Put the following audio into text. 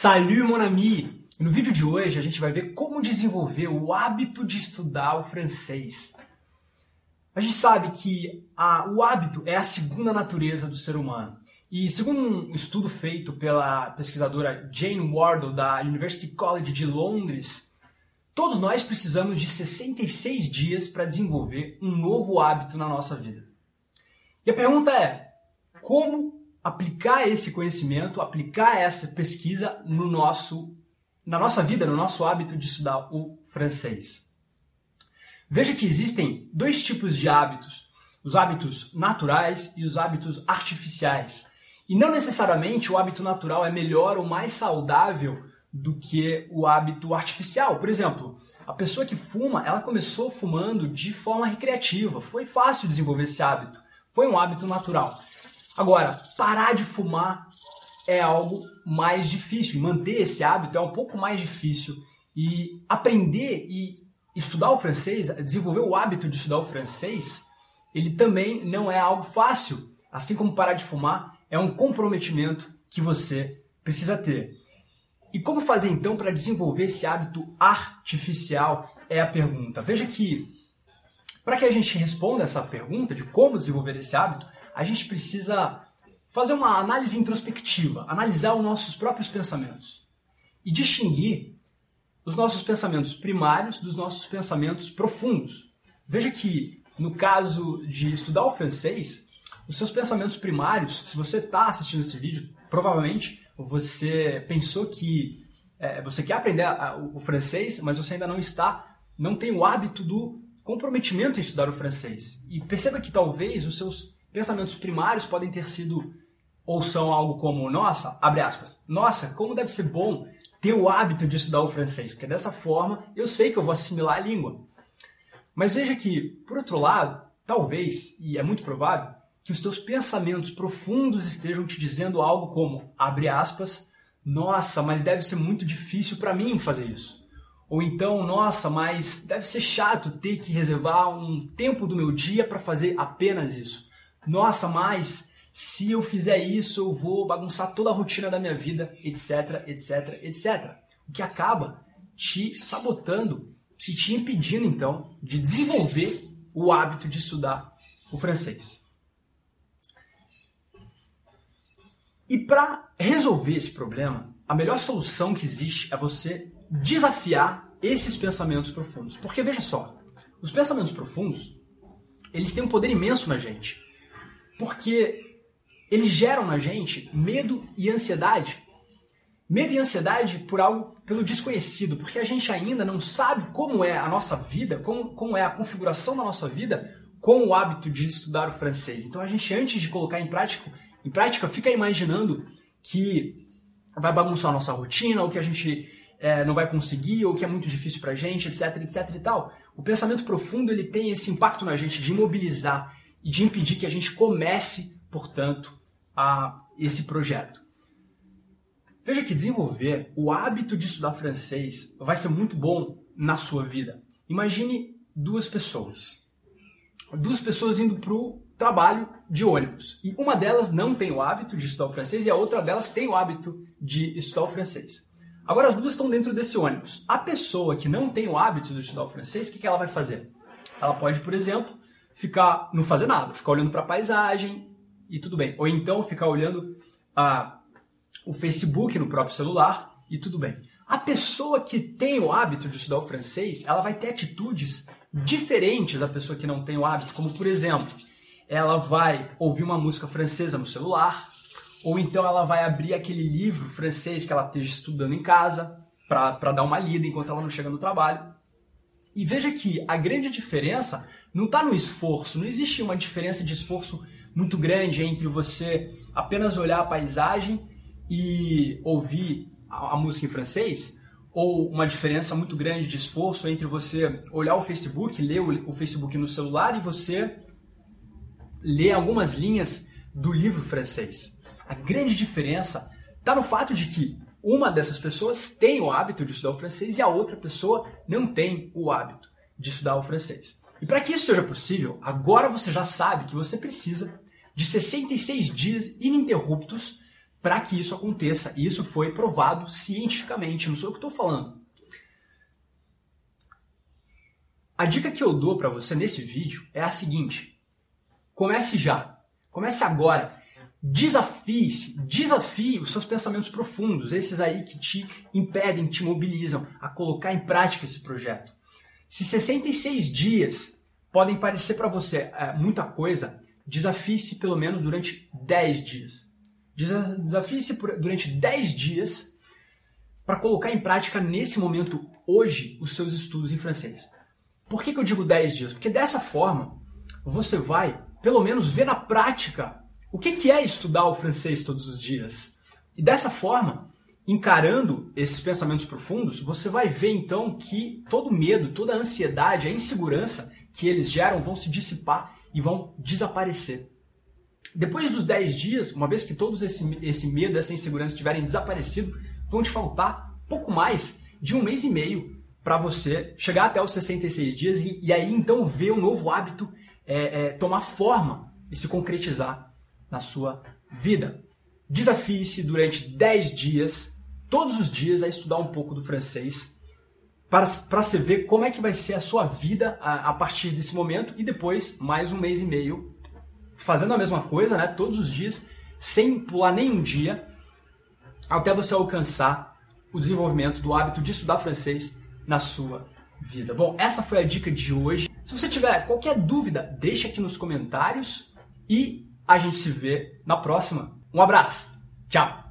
Salut mon ami! No vídeo de hoje a gente vai ver como desenvolver o hábito de estudar o francês. A gente sabe que a, o hábito é a segunda natureza do ser humano. E segundo um estudo feito pela pesquisadora Jane Wardle da University College de Londres, todos nós precisamos de 66 dias para desenvolver um novo hábito na nossa vida. E a pergunta é: como aplicar esse conhecimento, aplicar essa pesquisa no nosso, na nossa vida, no nosso hábito de estudar o francês. Veja que existem dois tipos de hábitos: os hábitos naturais e os hábitos artificiais. E não necessariamente o hábito natural é melhor ou mais saudável do que o hábito artificial. Por exemplo, a pessoa que fuma, ela começou fumando de forma recreativa. Foi fácil desenvolver esse hábito. Foi um hábito natural. Agora, parar de fumar é algo mais difícil. Manter esse hábito é um pouco mais difícil. E aprender e estudar o francês, desenvolver o hábito de estudar o francês, ele também não é algo fácil. Assim como parar de fumar, é um comprometimento que você precisa ter. E como fazer então para desenvolver esse hábito artificial? É a pergunta. Veja que, para que a gente responda essa pergunta de como desenvolver esse hábito, a gente precisa fazer uma análise introspectiva, analisar os nossos próprios pensamentos e distinguir os nossos pensamentos primários dos nossos pensamentos profundos. Veja que, no caso de estudar o francês, os seus pensamentos primários, se você está assistindo esse vídeo, provavelmente você pensou que é, você quer aprender a, a, o francês, mas você ainda não está, não tem o hábito do comprometimento em estudar o francês. E perceba que talvez os seus pensamentos primários podem ter sido ou são algo como, nossa, abre aspas, nossa, como deve ser bom ter o hábito de estudar o francês, porque dessa forma eu sei que eu vou assimilar a língua. Mas veja que, por outro lado, talvez, e é muito provável, que os teus pensamentos profundos estejam te dizendo algo como, abre aspas, nossa, mas deve ser muito difícil para mim fazer isso. Ou então, nossa, mas deve ser chato ter que reservar um tempo do meu dia para fazer apenas isso nossa, mas se eu fizer isso, eu vou bagunçar toda a rotina da minha vida, etc, etc, etc. O que acaba te sabotando e te impedindo, então, de desenvolver o hábito de estudar o francês. E para resolver esse problema, a melhor solução que existe é você desafiar esses pensamentos profundos. Porque veja só, os pensamentos profundos, eles têm um poder imenso na gente. Porque eles geram na gente medo e ansiedade. Medo e ansiedade por algo pelo desconhecido, porque a gente ainda não sabe como é a nossa vida, como, como é a configuração da nossa vida com o hábito de estudar o francês. Então a gente, antes de colocar em prática, em prática fica imaginando que vai bagunçar a nossa rotina, ou que a gente é, não vai conseguir, ou que é muito difícil pra gente, etc, etc e tal. O pensamento profundo ele tem esse impacto na gente de imobilizar, e de impedir que a gente comece, portanto, a esse projeto. Veja que desenvolver o hábito de estudar francês vai ser muito bom na sua vida. Imagine duas pessoas. Duas pessoas indo para o trabalho de ônibus. E uma delas não tem o hábito de estudar o francês e a outra delas tem o hábito de estudar o francês. Agora as duas estão dentro desse ônibus. A pessoa que não tem o hábito de estudar o francês, o que ela vai fazer? Ela pode, por exemplo, ficar não fazer nada, ficar olhando para a paisagem e tudo bem. Ou então ficar olhando a, o Facebook no próprio celular e tudo bem. A pessoa que tem o hábito de estudar o francês, ela vai ter atitudes diferentes da pessoa que não tem o hábito, como por exemplo, ela vai ouvir uma música francesa no celular, ou então ela vai abrir aquele livro francês que ela esteja estudando em casa para dar uma lida enquanto ela não chega no trabalho. E veja que a grande diferença não está no esforço, não existe uma diferença de esforço muito grande entre você apenas olhar a paisagem e ouvir a, a música em francês, ou uma diferença muito grande de esforço entre você olhar o Facebook, ler o, o Facebook no celular e você ler algumas linhas do livro francês. A grande diferença está no fato de que uma dessas pessoas tem o hábito de estudar o francês e a outra pessoa não tem o hábito de estudar o francês. E para que isso seja possível, agora você já sabe que você precisa de 66 dias ininterruptos para que isso aconteça. E isso foi provado cientificamente, não sou eu que estou falando. A dica que eu dou para você nesse vídeo é a seguinte: comece já, comece agora. Desafie-se, desafie os seus pensamentos profundos, esses aí que te impedem, te mobilizam a colocar em prática esse projeto. Se 66 dias podem parecer para você é, muita coisa, desafie-se pelo menos durante 10 dias. Desafie-se durante 10 dias para colocar em prática nesse momento, hoje, os seus estudos em francês. Por que, que eu digo 10 dias? Porque dessa forma você vai, pelo menos, ver na prática o que, que é estudar o francês todos os dias. E dessa forma, encarando esses pensamentos profundos, você vai ver então que todo medo, toda a ansiedade, a insegurança que eles geram vão se dissipar e vão desaparecer. Depois dos 10 dias, uma vez que todos esse, esse medo, essa insegurança tiverem desaparecido, vão te faltar pouco mais de um mês e meio para você chegar até os 66 dias e, e aí então ver o novo hábito é, é, tomar forma e se concretizar na sua vida. Desafie-se durante 10 dias, todos os dias, a estudar um pouco do francês para, você ver como é que vai ser a sua vida a, a partir desse momento e depois mais um mês e meio fazendo a mesma coisa, né, todos os dias, sem pular nenhum dia, até você alcançar o desenvolvimento do hábito de estudar francês na sua vida. Bom, essa foi a dica de hoje. Se você tiver qualquer dúvida, deixa aqui nos comentários e a gente se vê na próxima. Um abraço. Tchau.